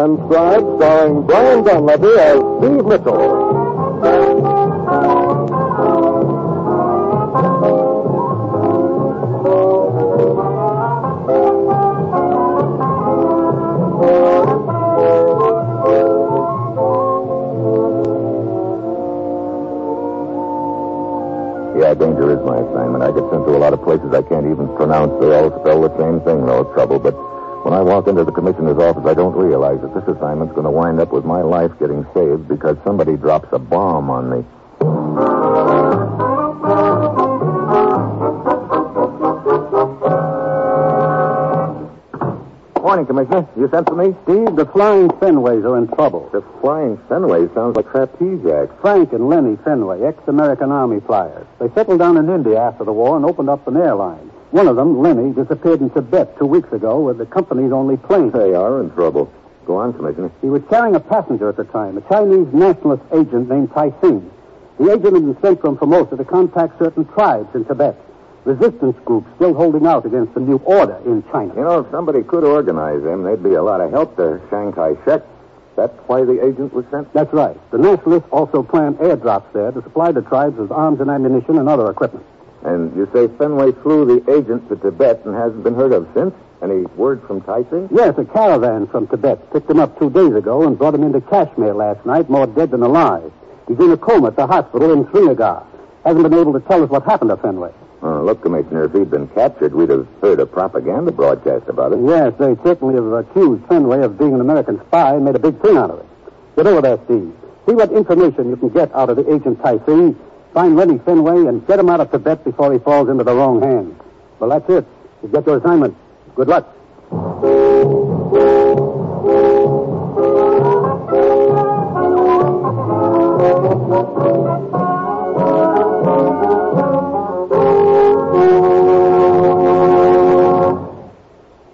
Transcribed starring Brian Donlevy as Steve Mitchell. Yeah, danger is my assignment. I get sent to a lot of places I can't even pronounce. They all spell the same thing, no trouble. But when I walk into the commissioner's office, I don't realize that this assignment's going to wind up with my life getting saved because somebody drops a bomb on me. Morning, Commissioner. You sent for me? Steve, the Flying Fenways are in trouble. The Flying Fenway sounds like trapeze acts. Frank and Lenny Fenway, ex-American Army flyers. They settled down in India after the war and opened up an airline. One of them, Lenny, disappeared in Tibet two weeks ago with the company's only plane. They are in trouble. Go on, Commissioner. He was carrying a passenger at the time, a Chinese nationalist agent named Tai Sing. The agent had been sent from Formosa to contact certain tribes in Tibet. Resistance groups still holding out against the new order in China. You know, if somebody could organize them, they'd be a lot of help to Chiang Kai-shek. That's why the agent was sent? That's right. The nationalists also planned airdrops there to supply the tribes with arms and ammunition and other equipment. And you say Fenway flew the agent to Tibet and hasn't been heard of since? Any word from Tai Sing? Yes, a caravan from Tibet picked him up two days ago and brought him into Kashmir last night, more dead than alive. He's in a coma at the hospital in Srinagar. Hasn't been able to tell us what happened to Fenway. Oh, look, Commissioner, if he'd been captured, we'd have heard a propaganda broadcast about it. Yes, they certainly have accused Fenway of being an American spy and made a big thing out of it. Get over there, Steve. See what information you can get out of the agent Tai Sing. Find Lenny Fenway and get him out of Tibet before he falls into the wrong hands. Well, that's it. You get your assignment. Good luck.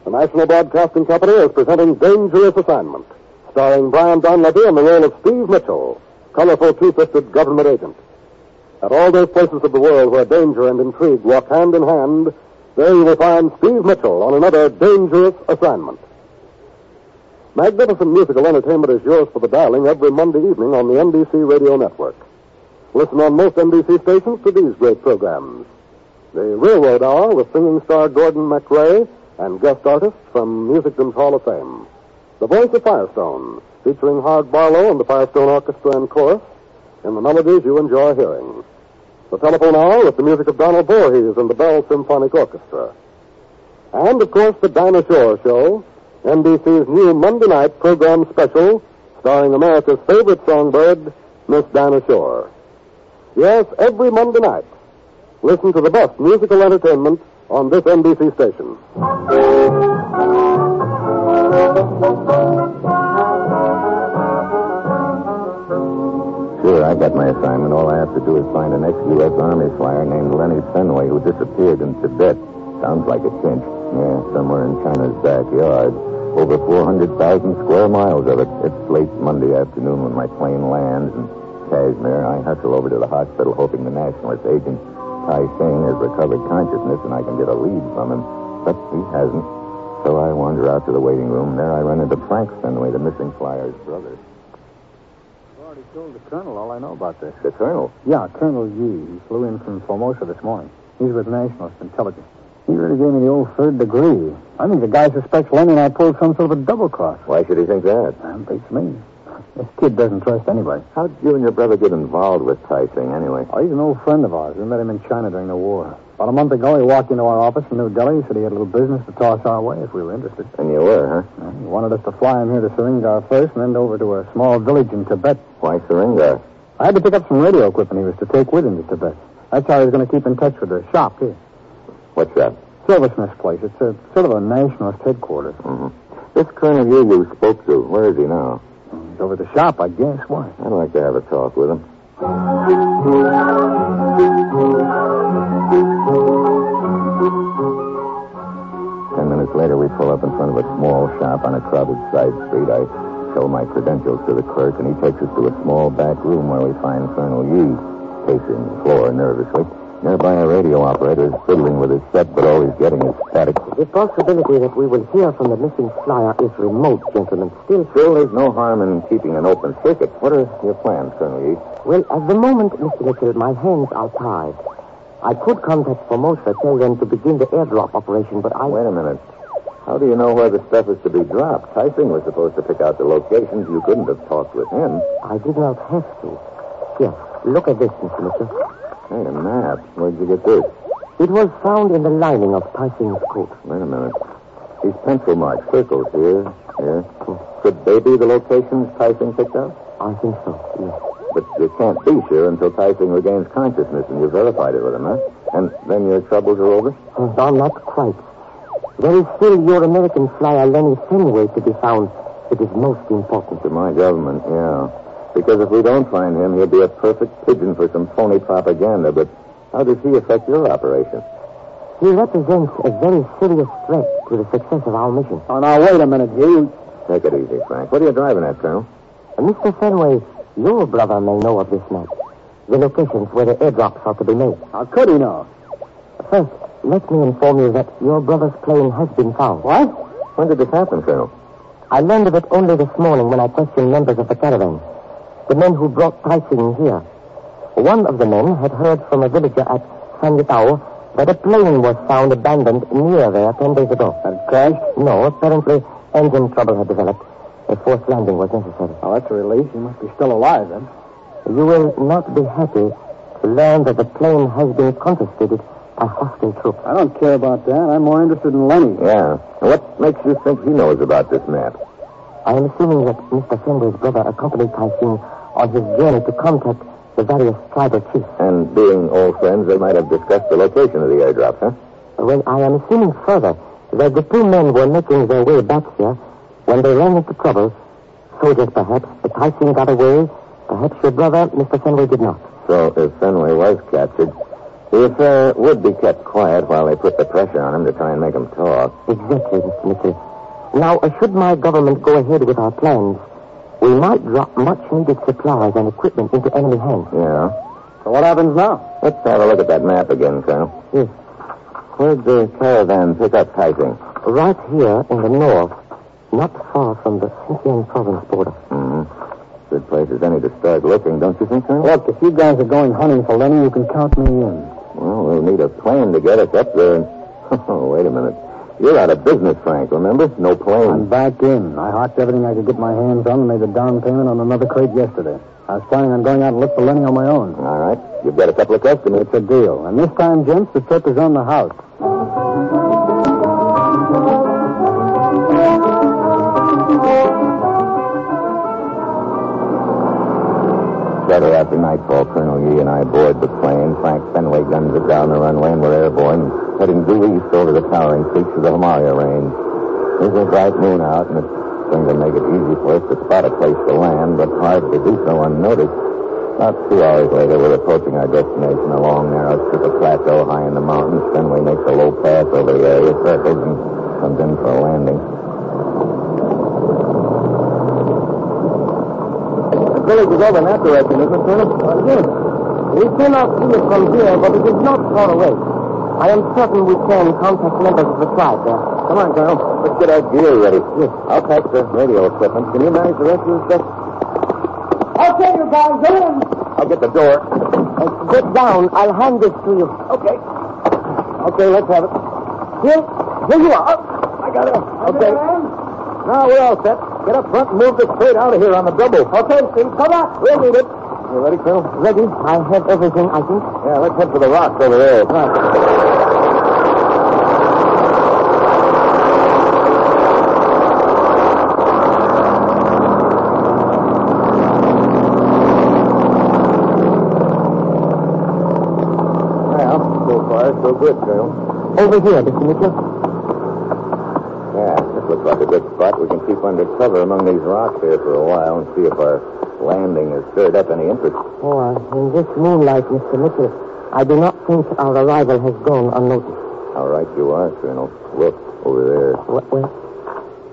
The National Broadcasting Company is presenting Dangerous Assignment, starring Brian Donlevy in the role of Steve Mitchell, colorful two-fisted government agent. At all those places of the world where danger and intrigue walk hand in hand, there you will find Steve Mitchell on another dangerous assignment. Magnificent musical entertainment is yours for the dialing every Monday evening on the NBC radio network. Listen on most NBC stations to these great programs. The Railroad Hour with singing star Gordon MacRae and guest artists from Musicdom's Hall of Fame. The Voice of Firestone, featuring Howard Barlow and the Firestone Orchestra and Chorus in the melodies you enjoy hearing. The Telephone Hour with the music of Donald Voorhees and the Bell Symphonic Orchestra. And, of course, the Dinah Shore Show, NBC's new Monday night program special starring America's favorite songbird, Miss Dinah Shore. Yes, every Monday night. Listen to the best musical entertainment on this NBC station. I got my assignment. All I have to do is find an ex-U.S. Army flyer named Lenny Fenway who disappeared in Tibet. Sounds like a cinch. Yeah, somewhere in China's backyard. Over 400,000 square miles of it. It's late Monday afternoon when my plane lands in Kashmir. I hustle over to the hospital hoping the nationalist agent, Tai Sing, has recovered consciousness and I can get a lead from him. But he hasn't. So I wander out to the waiting room. There I run into Frank Fenway, the missing flyer's brother. I've told the colonel all I know about this. The colonel? Yeah, Colonel Yee. He flew in from Formosa this morning. He's with Nationalist Intelligence. He really gave me the old third degree. I think the guy suspects Lenny and I pulled some sort of a double cross. Why should he think that? That beats me. This kid doesn't trust anybody. How'd you and your brother get involved with Tai Sing anyway? Oh, he's an old friend of ours. We met him in China during the war. About a month ago, he walked into our office in New Delhi. He said he had a little business to toss our way if we were interested. And you were, huh? Uh, He wanted us to fly him here to Srinagar first and then over to a small village in Tibet. Why Srinagar? I had to pick up some radio equipment he was to take with him to Tibet. That's how he was going to keep in touch with the shop here. What's that? Silversmith's place. It's a sort of a nationalist headquarters. Mm-hmm. This colonel you you spoke to, where is he now? He's over at the shop, I guess. Why? I'd like to have a talk with him. later, we pull up in front of a small shop on a crowded side street. I show my credentials to the clerk, and he takes us to a small back room where we find Colonel Yee pacing the floor nervously. Nearby, a radio operator is fiddling with his set, but all he's getting is static. The possibility that we will hear from the missing flyer is remote, gentlemen. Still, Still, there's no harm in keeping an open circuit. What are your plans, Colonel Yee? well, at the moment, Mr. Mitchell, my hands are tied. I could contact Formosa, tell them to begin the airdrop operation, but I... Wait a minute. How do you know where the stuff is to be dropped? Tai Sing was supposed to pick out the locations. You couldn't have talked with him. I did not have to. Yes, look at this, Mr. Mitchell. Hey, a map. Where'd you get this? It was found in the lining of Tai Sing's coat. Wait a minute. These pencil marks, circles here, here. Could they be the locations Tai Sing picked out? I think so, yes. But you can't be sure until Tai Sing regains consciousness and you verified it with him, huh? And then your troubles are over? Oh, not quite. There is still your American flyer, Lenny Fenway, to be found. It is most important. To my government, yeah. Because if we don't find him, he'll be a perfect pigeon for some phony propaganda. But how does he affect your operation? He represents a very serious threat to the success of our mission. Oh, now, wait a minute, you. Take it easy, Frank. What are you driving at, Colonel? Uh, and Mr. Fenway, your brother may know of this map. The locations where the airdrops are to be made. How could he know? First, let me inform you that your brother's plane has been found. What? When did this happen, Colonel? I learned of it only this morning when I questioned members of the caravan. The men who brought Tai Sing here. One of the men had heard from a villager at San Yatao that a plane was found abandoned near there ten days ago. It crashed? No, apparently engine trouble had developed. A forced landing was necessary. Oh, that's a relief. He must be still alive, then. You will not be happy to learn that the plane has been confiscated by hostile troops. I don't care about that. I'm more interested in Lenny. Yeah. What makes you think he knows about this map? I am assuming that Mr. Fenway's brother accompanied Tai Sing on his journey to contact the various tribal chiefs. And being old friends, they might have discussed the location of the airdrop, huh? Well, I am assuming further that the two men were making their way back here when they ran into trouble. Soldiers, perhaps. But Tai Sing got away. Perhaps your brother, Mr. Fenway, did not. So if Fenway was captured, the affair would be kept quiet while they put the pressure on him to try and make him talk. Exactly, Mr. Mitchell. Now, uh, should my government go ahead with our plans, we might drop much needed supplies and equipment into enemy hands. Yeah. So what happens now? Let's have a look at that map again, Colonel. Yes. Where'd the caravan pick up Tai Sing? Right here in the north, not far from the Xinjiang province border. Hmm. Good place as any to start looking, don't you think, Colonel? Look, if you guys are going hunting for Lenny, you can count me in. Well, we'll need a plane to get us up there. And... Oh, wait a minute. You're out of business, Frank, remember? No I'm back in. I hocked everything I could get my hands on and made the down payment on another crate yesterday. I was planning on going out and look for Lenny on my own. All right. You've got a couple of customers. It's a deal. And this time, gents, the trip is on the house. Shortly after nightfall, Colonel Yee and I board the plane. Frank Fenway guns it down the runway, and we're airborne, heading due east over the towering peaks of the Himalaya range. There's a bright moon out, and it's going to make it easy for us to spot a place to land, but hard to do so unnoticed. About two hours later, we're approaching our destination, a long, narrow strip of plateau high in the mountains. Fenway makes a low pass over the area, circles, and comes in for a landing. Village is over in that direction, isn't it, Colonel? yes. We cannot see it from here, but it is not far away. I am certain we can contact members of the tribe there. Come on, Colonel. Let's get our gear ready. Yes. I'll pack the radio equipment. Can you manage the rest of the stuff? Okay, you guys, in. I'll get the door. Uh, get down. I'll hand this to you. Okay. Okay, let's have it. Here, here you are. I got it. Okay. Now we're all set. Get up front and move this crate out of here on the double. Okay, Steve, come on. We'll need it. You ready, Colonel? Ready? I have everything, I think. Yeah, let's head for the rocks over there. Well, so far, so good, Colonel. Over here, Mr. Mitchell. Looks like a good spot. We can keep under cover among these rocks here for a while and see if our landing has stirred up any interest. Oh, uh, in this moonlight, Mr. Mitchell, I do not think our arrival has gone unnoticed. How right you are, Colonel. Look, over there. What, where?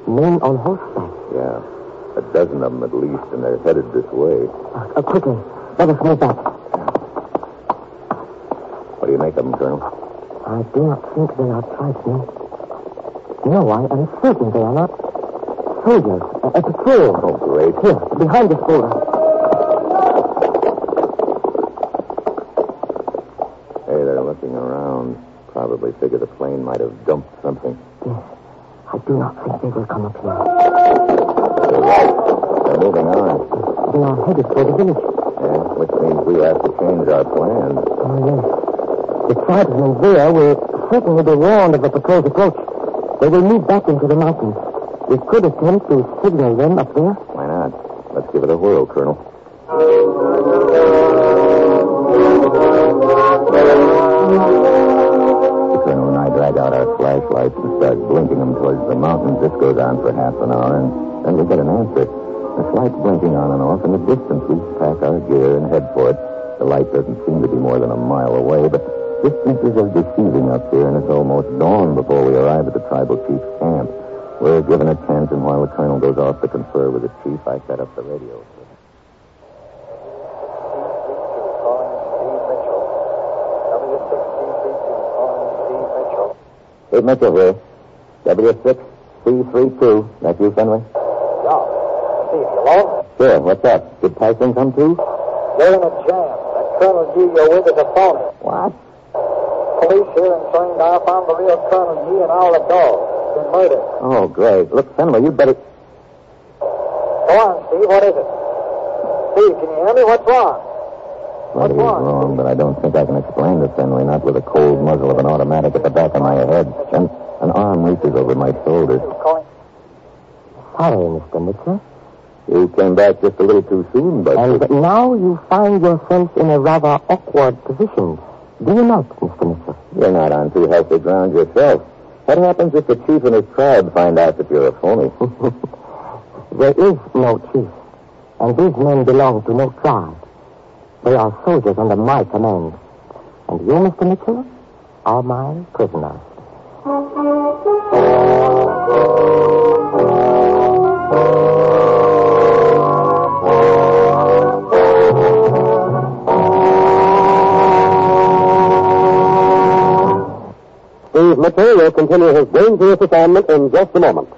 Men on horseback. Yeah, a dozen of them at least, and they're headed this way. Uh, uh, quickly, let us move back. What do you make of them, Colonel? I do not think they are tribesmen. No, I am certain they are not. Soldiers, a, a patrol. Oh, great. Here, behind this boulder. Hey, they're looking around. Probably figure the plane might have dumped something. Yes. I do not think they will come up here. They're right. They're moving on. They are headed for the village. Yeah, which means we have to change our plans. Oh, yes. The tribesmen there will certainly be warned of the patrol's approach. They will move back into the mountains. We could attempt to signal them up there. Why not? Let's give it a whirl, Colonel. The Colonel and I drag out our flashlights and start blinking them towards the mountains. This goes on for half an hour, and then we get an answer. The light's blinking on and off. In the distance, we pack our gear and head for it. The light doesn't seem to be more than a mile away, but distances are deceiving up here, and it's almost dawn before we arrive at the tribal chief's camp. We're given a chance, and while the colonel goes off to confer with the chief, I set up the radio. Steve Mitchell here. W6C32. That's you, Fenway? Yeah. Steve, you alone? Sure. What's up? Did Tai Sing come too? They're in a jam. That Colonel G you're with is a phony. What? Police here in Sundar found the real Colonel G and all the dogs. Been murdered. Oh, great. Look, Fenway, you'd better... Go on, Steve. What is it? Steve, can you hear me? What's wrong? Plenty is wrong? wrong, but I don't think I can explain to Fenway, not with the cold muzzle of an automatic at the back of my head. And an arm reaches over my shoulder. Sorry, Mr. Mitchell. You came back just a little too soon, but... And now you find yourself in a rather awkward position. Do you not, Mr. Mitchell? You're not on too healthy ground yourself. What happens if the chief and his tribe find out that you're a phony? There is no chief, and these men belong to no tribe. They are soldiers under my command. And you, Mr. Mitchell, are my prisoner. Mitchell will continue his dangerous assignment in just a moment.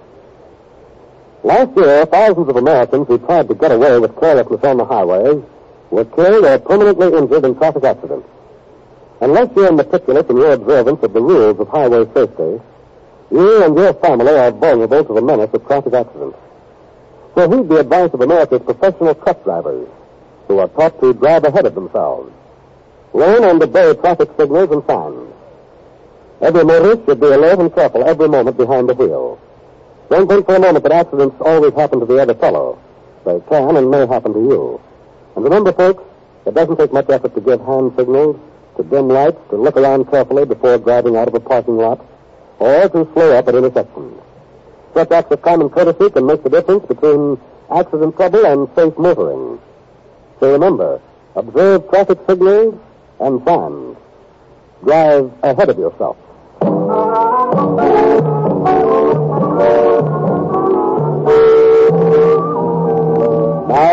Last year, thousands of Americans who tried to get away with carelessness on the highways were killed or permanently injured in traffic accidents. Unless you're meticulous in your observance of the rules of highway safety, you and your family are vulnerable to the menace of traffic accidents. So heed the advice of America's professional truck drivers who are taught to drive ahead of themselves. Learn and obey traffic signals and signs. Every motorist should be alert and careful every moment behind the wheel. Don't think for a moment that accidents always happen to the other fellow. They can and may happen to you. And remember, folks, it doesn't take much effort to give hand signals, to dim lights, to look around carefully before driving out of a parking lot, or to slow up at intersections. Such acts of common courtesy can make the difference between accident trouble and safe motoring. So remember, observe traffic signals and signs. Drive ahead of yourself.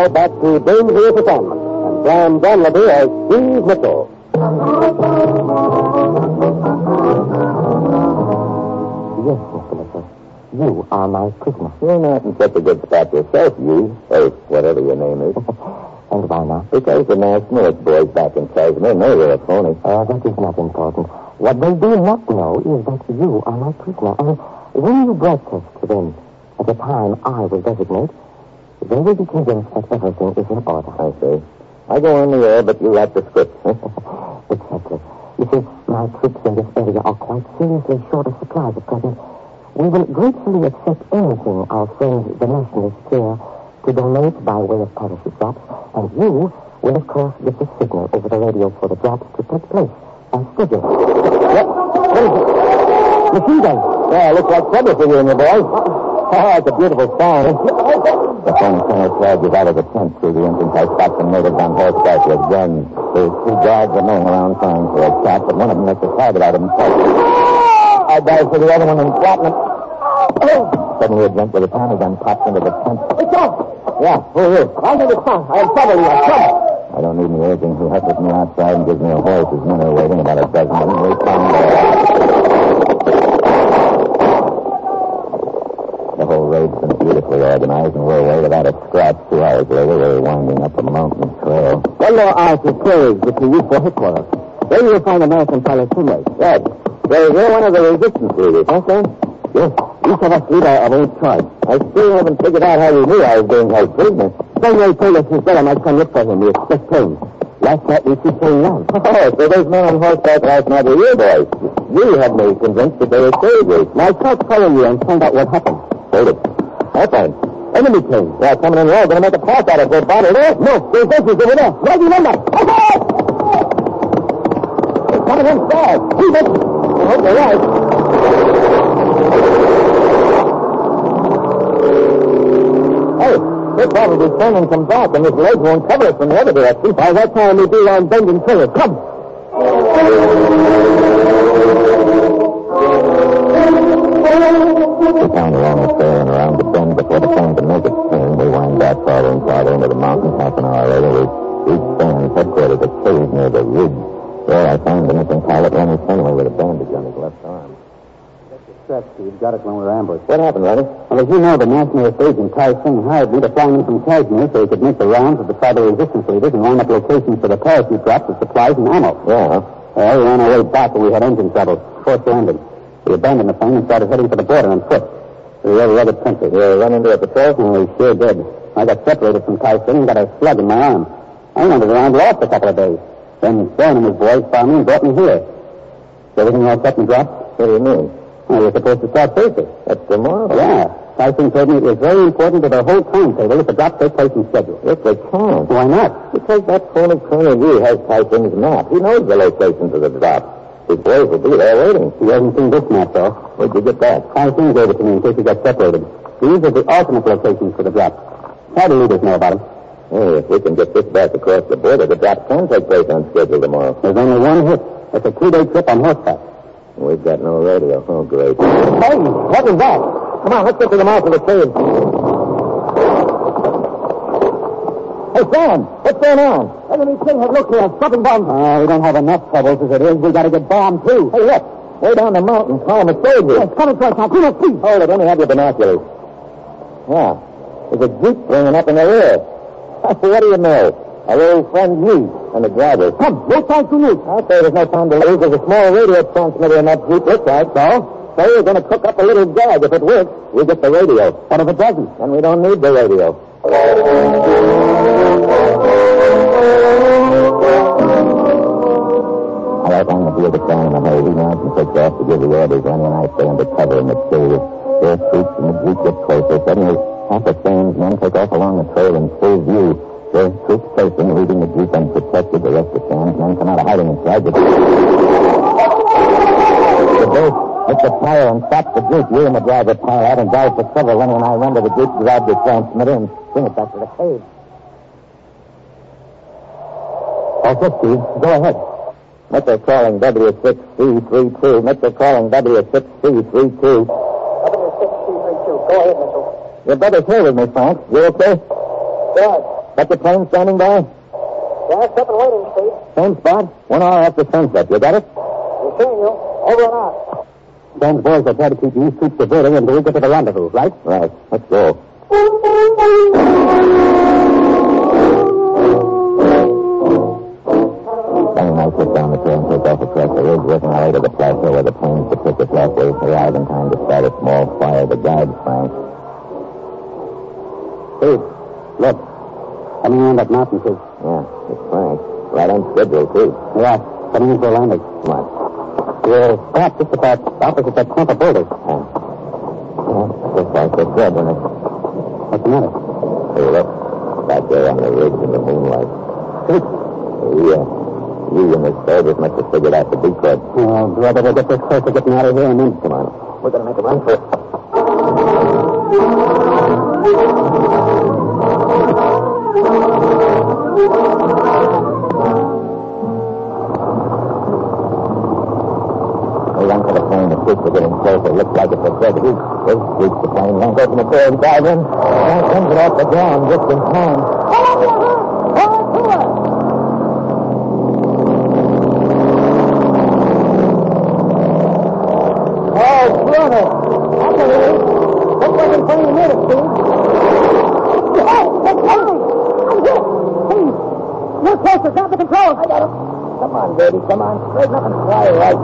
Now back to Dangerous Assignment and Brian Donlevy as Steve Mitchell. Yes, Mr. Mitchell. You are my prisoner. You're not in such a good spot yourself, you, or whatever your name is. And why not? Because the nationalist boys back in Kashmir know you're a phony. Oh, that is not important. What they do not know is that you are my prisoner. And when you broadcast to them at the time I will designate, they will be convinced that everything is in order. I see. I go on the air, but you write the script. Exactly. You see, my troops in this area are quite seriously short of supplies at present. We will gratefully accept anything our friends, the nationalists, care to donate by way of parachute drops, and you will, of course, give the signal over the radio for the drops to take place as scheduled. What? What is it? Machine gun. Yeah, looks like trouble for you and your boys. Oh, it's a beautiful sound. The phone center charges out of the tent through the entrance. I spot some natives on horseback with guns. There's two guards milling around trying for a shot, but one of them makes a target out of himself. I dive for the other one and flatten him. Suddenly a gent with a Tommy gun pops into the tent. It's off. Yeah, who are you? I'm in the car. I am trouble. You are trouble. I don't need any urging. He hustles me outside and gives me a horse. His men are waiting about a dozen of them. They come. The whole raid's been beautifully organized, and we're away without a scratch. Two hours later, we're winding up a mountain trail. One more hour to we use for headquarters. There you will find American pilot Fenway. Good. So you're one of the resistance leaders, sir? Yes, each of us lead our, our own tribe. I still haven't figured out how you knew I was being held prisoner. Fenway told us his brother might come look for him. We expect planes. Last night we see plane land. Oh, so those men on horseback last night were your boys. You had me convinced that they were soldiers. Now try to follow you and find out what happened. It. Airplane. Enemy plane. They're coming in row. Gonna make a pass out of They're bottled up. No, there's vessels over there. Right remember. Okay! They're coming in fast. Keep it. I hope they're right. Hey, they're probably turning some back, and this ledge won't cover us from the other direction. By that time we'll be on bending trail. Come. We pound along the trail and around the bend before the plane can make its turn. We wind back farther and farther into the mountains. Half an hour later, we reach Stan's headquarters, a cave near the ridge. There I found the missing pilot, Lenny Fenway, with a bandage on his left arm. Stretch, Steve. Got it when we were ambushed. What happened, Lenny? Well, as you know, the national agent, Tai Sing, hired me to fly in from Kashmir so he could make the rounds of the tribal resistance leaders and line up locations for the parachute drops of supplies and ammo. Yeah. Well, we ran our way back and we had engine trouble. Forced landing. We abandoned the plane and started heading for the border on foot. We were rugged country. You run into a patrol? Oh, we sure did. I got separated from Tai Sing and got a slug in my arm. I wandered around lost a couple of days. Then Stone and his boys found me and brought me here. Is everything all set and dropped? What do you mean? Well, we're supposed to start Thursday. That's tomorrow. Yeah. Tai Sing told me it was very important to the whole timetable if the drop take place in schedule. Yes, they can't. Why not? Because that phony Colonel Yu has Tai Sing's map. He knows the locations of the drop. His boys will be there waiting. He hasn't seen this map, though. Where'd you get that? Tai Sing gave it to me in case we got separated. These are the alternate locations for the drop. How do leaders know about them? Hey, if we can get this back across the border, the drop can take place on schedule tomorrow. There's only one hit. It's a two-day trip on horseback. We've got no radio. Oh, great. Hey, what was that? Come on, let's get to the mouth of the cave. Hey, Sam, what's going on? Enemy thing have looked here. Stopping bombs. Oh, we don't have enough troubles as it is. We got to get bombed, too. Hey, look. Way down the mountain, column of soldiers. Yes, coming to us now. Clean up, please. Hold it. Let me have your binoculars. Yeah. There's a jeep bringing up in the rear. what do you know? Our old friend me and the driver. Come, no time to lose. I say there's no time to lose. There's a small radio transmitter in that jeep. Looks like so. So we're going to cook up a little gag. If it works, we'll get the radio. What if it doesn't? Then we don't need the radio. On the town in a hurry. He nods and takes off to give the orders. Lenny and I stay under cover in the cave. Their troops and the jeep get closer. Suddenly, half the Sam's men take off along the trail in full view. Their troops facing, leaving the jeep unprotected. The rest of the Sam's men come out of hiding inside the The boat hits the tire and stops the jeep. You and the driver pile out and dive for cover. Lenny and I run to the jeep, grab the transmitter, and bring it back to the cave. Okay, oh, Steve. Go ahead. Metro calling W6C32. Metro calling W6C32. W6C32. Go ahead, Mitchell. Your brother's here with me, Frank. You okay? Good. Got the plane standing by? Yeah, step and waiting, Steve. Same spot? One hour after sunset. You got it? We're seeing you. Over and out. Sam's boys will try to keep these troops diverted until we get to the rendezvous, right? Right. Let's go. Down the trail and take off across the ridge, working our way to the plateau where the planes that pick us last day arrive in time to start a small fire to guide Frank. Steve, look. Coming around that mountain, too. Yeah, it's Frank. Right on schedule, too. Yeah, coming in for a landing. Come on. We're stopped just about opposite that clump of boulders. Yeah. Yeah, just like they said, when it... What's the matter? Hey, look. Back there on the ridge in the moonlight. Steve. Yeah. You and the soldiers must have figured out the decoy. Oh, brother, we'll get this close to getting out of here and then... Come on. We're going to make a run for it. We run for the plane. The troops are getting closer. Looks like it's a dead reach the plane, yank open the door and dive in. Frank comes it off the ground just in time. Before you need it, Steve. Hey, it's coming! I'm here! Steve! You're closer. Grab the controls. I got him. Come on, baby. Come on. Straighten up and fly right.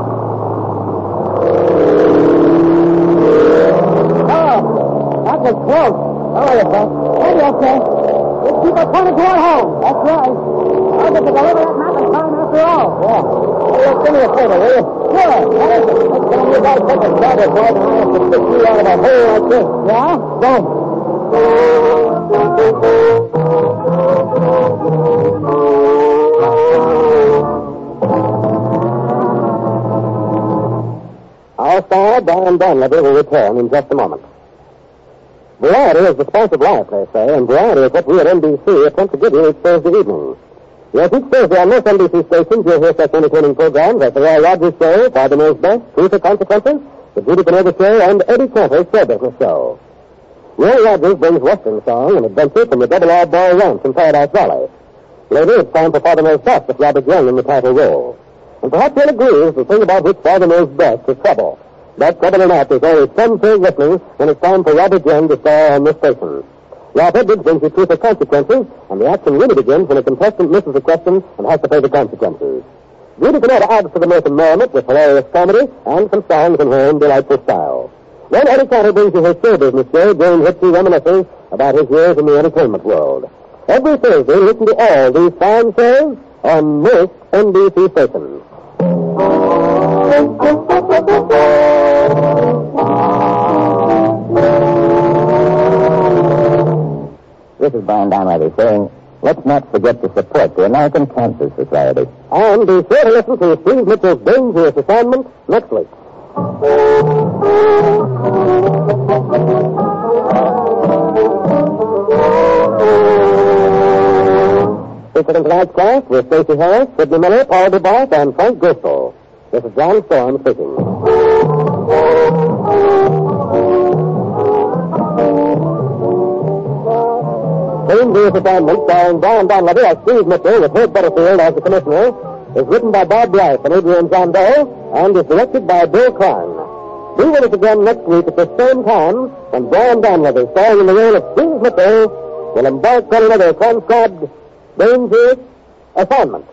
Oh, that was close. How are you, Frank? Ready, okay. Let's keep our pointed toward home. That's right. I'll get to deliver that map and time after all. Yeah. Our star, Brian Donlevy, will return in just a moment. Variety is the spice of life, they say, and variety is what we at NBC attempt to give you each Thursday evening. Yes, each Thursday on most NBC stations, you'll hear such entertaining programs as The Roy Rogers Show, Father Knows Best, Truth or Consequences, The Judy Canova Show, and Eddie Cantor's Show Business Show. Roy Rogers brings Western song and adventure from the Double R Bar Ranch in Paradise Valley. Later, it's time for Father Knows Best with Robert Young in the title role. And perhaps you'll agree the thing about which Father knows best is trouble. But trouble or not, there's always some thing listening when it's time for Robert Young to star on this station. Ralph Edwards brings you truth or consequences, and the action really begins when a contestant misses a question and has to pay the consequences. Judy Canova adds to the mirth and merriment with hilarious comedy and some songs in her own delightful style. Then Eddie Cantor brings you his show business show, Jane Hitsy reminiscing about his years in the entertainment world. Every Thursday, listen to all these fine shows on most NBC stations. This is Brian Donlevy saying, let's not forget to support the American Cancer Society. And be sure to listen to Steve Mitchell's dangerous assignment next week. Featured in tonight's cast with Stacey Harris, Sidney Miller, Paul DeBarth, and Frank Driscoll. This is John Storm speaking. Dangerous Assignment, starring Brian Donlevy as Steve Mitchell with Herb Butterfield as the commissioner, is written by Bob Bryce and Adrian Zondeau, and is directed by Bill Klein. Be with us again next week at the same time when Brian Donlevy, starring in the role of Steve Mitchell, will embark on another transcribed Dangerous Assignment.